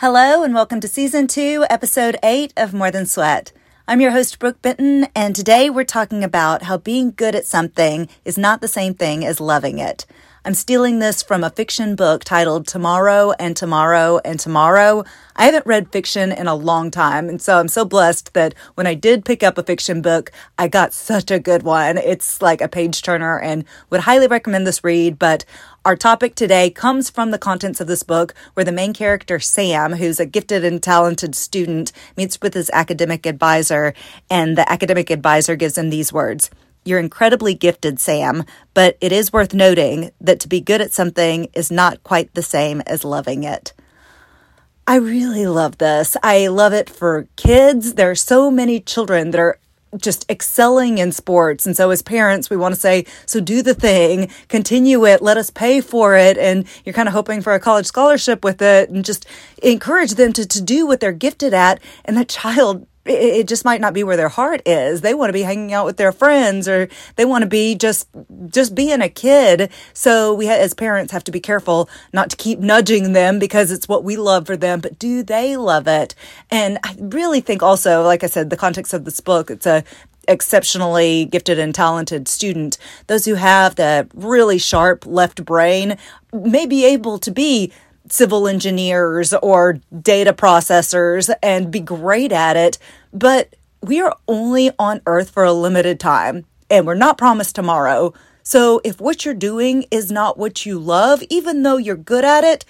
Hello, and welcome to season two, episode eight of More Than Sweat. I'm your host, Brook Benten, and today we're talking about how being good at something is not the same thing as loving it. I'm stealing this from a fiction book titled Tomorrow and Tomorrow and Tomorrow. I haven't read fiction in a long time, and so I'm so blessed that when I did pick up a fiction book, I got such a good one. It's like a page turner and would highly recommend this read, but our topic today comes from the contents of this book, where the main character, Sam, who's a gifted and talented student, meets with his academic advisor, and the academic advisor gives him these words you're incredibly gifted, Sam, but it is worth noting that to be good at something is not quite the same as loving it. I really love this. I love it for kids. There are so many children that are just excelling in sports. And so as parents, we want to say, so do the thing, continue it, let us pay for it. And you're kind of hoping for a college scholarship with it and just encourage them to, to do what they're gifted at. And that child it just might not be where their heart is. They want to be hanging out with their friends or they want to be just just being a kid. So we as parents have to be careful not to keep nudging them because it's what we love for them, but do they love it? And I really think also, like I said, the context of this book, it's a exceptionally gifted and talented student, those who have the really sharp left brain may be able to be civil engineers or data processors and be great at it, but we are only on earth for a limited time and we're not promised tomorrow. So if what you're doing is not what you love, even though you're good at it,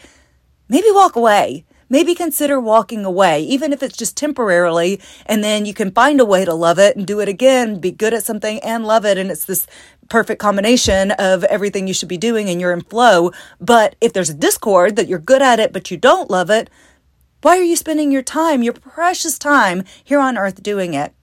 maybe walk away. Maybe consider walking away, even if it's just temporarily, and then you can find a way to love it and do it again, be good at something and love it. And it's this perfect combination of everything you should be doing and you're in flow. But if there's a discord that you're good at it, but you don't love it, why are you spending your time, your precious time here on earth doing it?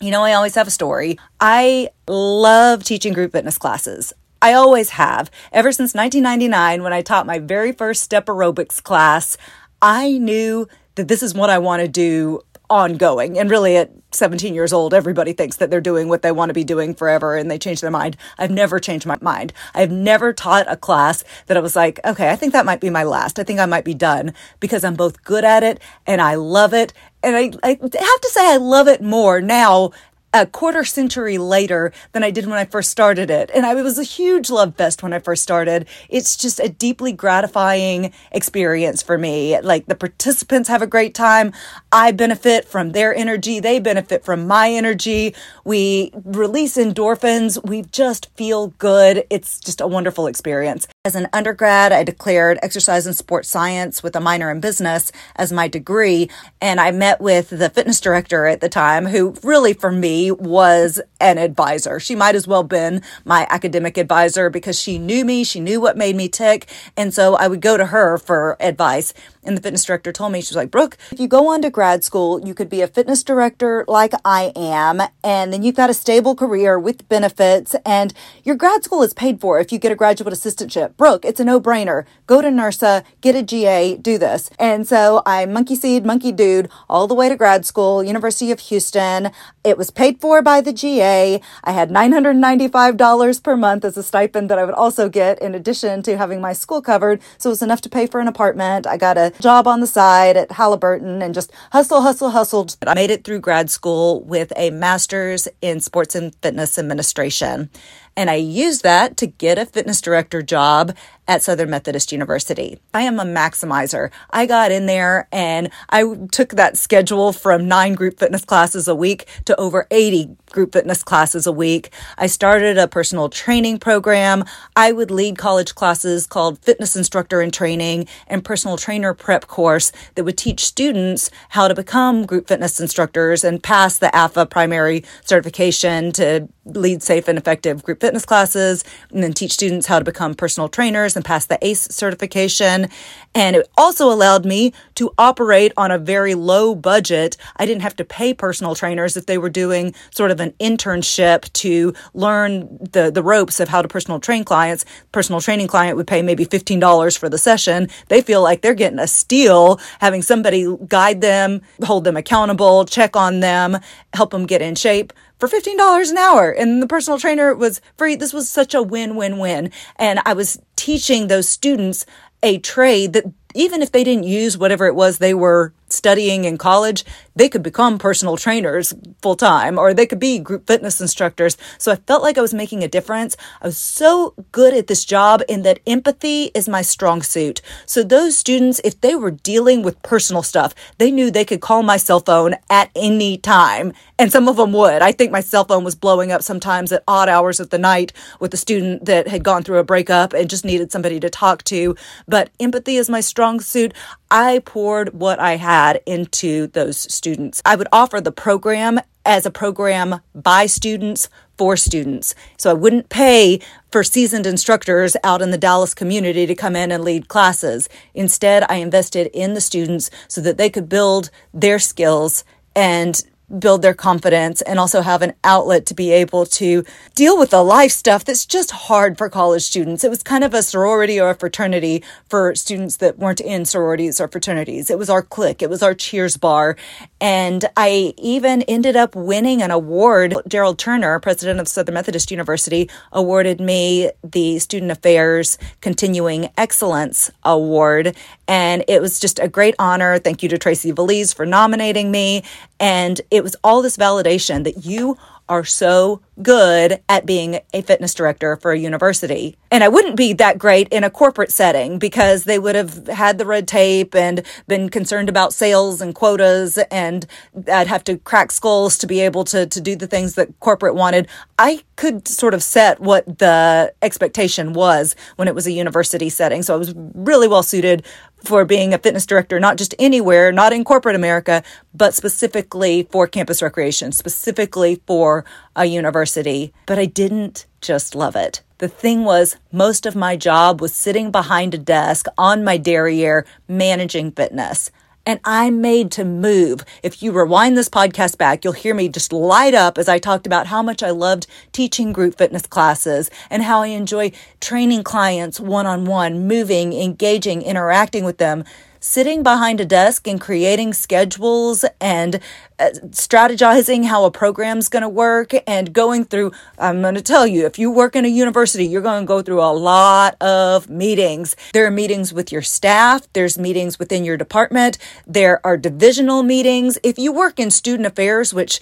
You know, I always have a story. I love teaching group fitness classes. I always have. Ever since 1999, when I taught my very first step aerobics class, I knew that this is what I want to do ongoing. And really, at 17 years old, everybody thinks that they're doing what they want to be doing forever and they change their mind. I've never changed my mind. I've never taught a class that I was like, okay, I think that might be my last. I think I might be done because I'm both good at it and I love it. And I, I have to say, I love it more now a quarter century later than I did when I first started it. And I, was a huge love fest when I first started. It's just a deeply gratifying experience for me. Like the participants have a great time. I benefit from their energy. They benefit from my energy. We release endorphins. We just feel good. It's just a wonderful experience. As an undergrad, I declared exercise and sports science with a minor in business as my degree. And I met with the fitness director at the time, who really for me was an advisor. She might as well been my academic advisor because she knew me. She knew what made me tick. And so I would go to her for advice. And the fitness director told me, she was like, Brook, if you go on to grad school, you could be a fitness director like I am. And then you've got a stable career with benefits and your grad school is paid for if you get a graduate assistantship. Brook, it's a no brainer. Go to NIRSA, get a GA, do this. And so I monkey seed, monkey dude all the way to grad school, University of Houston. It was paid for by the GA. I had $995 per month as a stipend that I would also get in addition to having my school covered. So it was enough to pay for an apartment. I got a job on the side at Halliburton and just hustle, hustle, hustled. I made it through grad school with a master's in sports and fitness administration. And I used that to get a fitness director job at Southern Methodist University. I am a maximizer. I got in there and I took that schedule from nine group fitness classes a week to over 80 group fitness classes a week. I started a personal training program. I would lead college classes called Fitness Instructor in Training and Personal Trainer Prep course that would teach students how to become group fitness instructors and pass the AFAA primary certification to lead safe and effective group fitness classes and then teach students how to become personal trainers and pass the ACE certification. And it also allowed me to operate on a very low budget. I didn't have to pay personal trainers if they were doing sort of an internship to learn the, the ropes of how to personal train clients. Personal training client would pay maybe $15 for the session. They feel like they're getting a steal having somebody guide them, hold them accountable, check on them, help them get in shape for $15 an hour. And the personal trainer was free. This was such a win, win, win. And I was teaching those students a trade that even if they didn't use whatever it was they were studying in college, they could become personal trainers full time or they could be group fitness instructors. So I felt like I was making a difference. I was so good at this job in that empathy is my strong suit. So those students, if they were dealing with personal stuff, they knew they could call my cell phone at any time. And some of them would. I think my cell phone was blowing up sometimes at odd hours of the night with a student that had gone through a breakup and just needed somebody to talk to. But empathy is my strong suit. I poured what I had into those students. I would offer the program as a program by students for students. So I wouldn't pay for seasoned instructors out in the Dallas community to come in and lead classes. Instead, I invested in the students so that they could build their skills and build their confidence and also have an outlet to be able to deal with the life stuff that's just hard for college students. It was kind of a sorority or a fraternity for students that weren't in sororities or fraternities. It was our clique. It was our cheers bar. And I even ended up winning an award. Gerald Turner, president of Southern Methodist University, awarded me the Student Affairs Continuing Excellence Award. And it was just a great honor. Thank you to Tracy Valise for nominating me. And was all this validation that you are so good at being a fitness director for a university. And I wouldn't be that great in a corporate setting because they would have had the red tape and been concerned about sales and quotas and I'd have to crack skulls to be able to, to do the things that corporate wanted. I could sort of set what the expectation was when it was a university setting. So I was really well suited for being a fitness director, not just anywhere, not in corporate America, but specifically for campus recreation, specifically for a university. But I didn't just love it. The thing was, most of my job was sitting behind a desk on my derriere managing fitness and I'm made to move. If you rewind this podcast back, you'll hear me just light up as I talked about how much I loved teaching group fitness classes and how I enjoy training clients one on one, moving, engaging, interacting with them sitting behind a desk and creating schedules and uh, strategizing how a program's going to work and going through I'm going to tell you if you work in a university you're going to go through a lot of meetings. There are meetings with your staff there's meetings within your department there are divisional meetings. If you work in student affairs which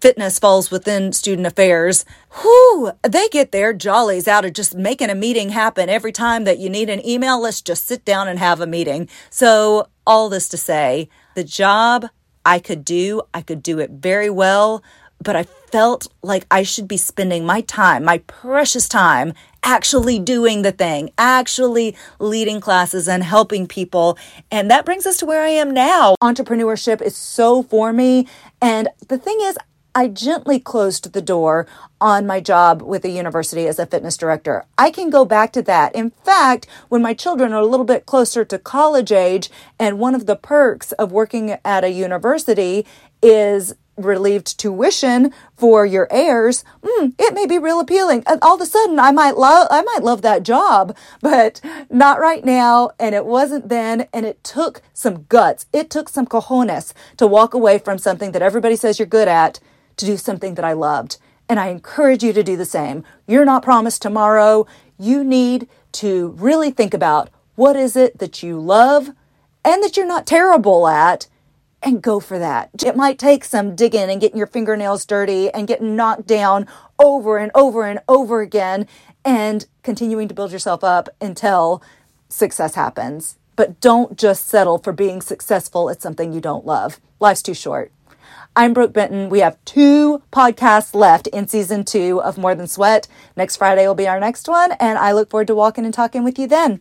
fitness falls within student affairs, whoo, they get their jollies out of just making a meeting happen. Every time that you need an email, let's just sit down and have a meeting. So, all this to say, the job I could do, I could do it very well, but I felt like I should be spending my time, my precious time, actually doing the thing, actually leading classes and helping people. And that brings us to where I am now. Entrepreneurship is so for me. And the thing is, I gently closed the door on my job with a university as a fitness director. I can go back to that. In fact, when my children are a little bit closer to college age, and one of the perks of working at a university is relieved tuition for your heirs, mm, it may be real appealing. And all of a sudden, I might love, I might love that job, but not right now. And it wasn't then. And it took some guts. It took some cojones to walk away from something that everybody says you're good at to do something that I loved. And I encourage you to do the same. You're not promised tomorrow. You need to really think about what is it that you love and that you're not terrible at and go for that. It might take some digging and getting your fingernails dirty and getting knocked down over and over and over again and continuing to build yourself up until success happens. But don't just settle for being successful at something you don't love. Life's too short. I'm Brook Benten. We have two podcasts left in season two of More Than Sweat. Next Friday will be our next one, and I look forward to walking and talking with you then.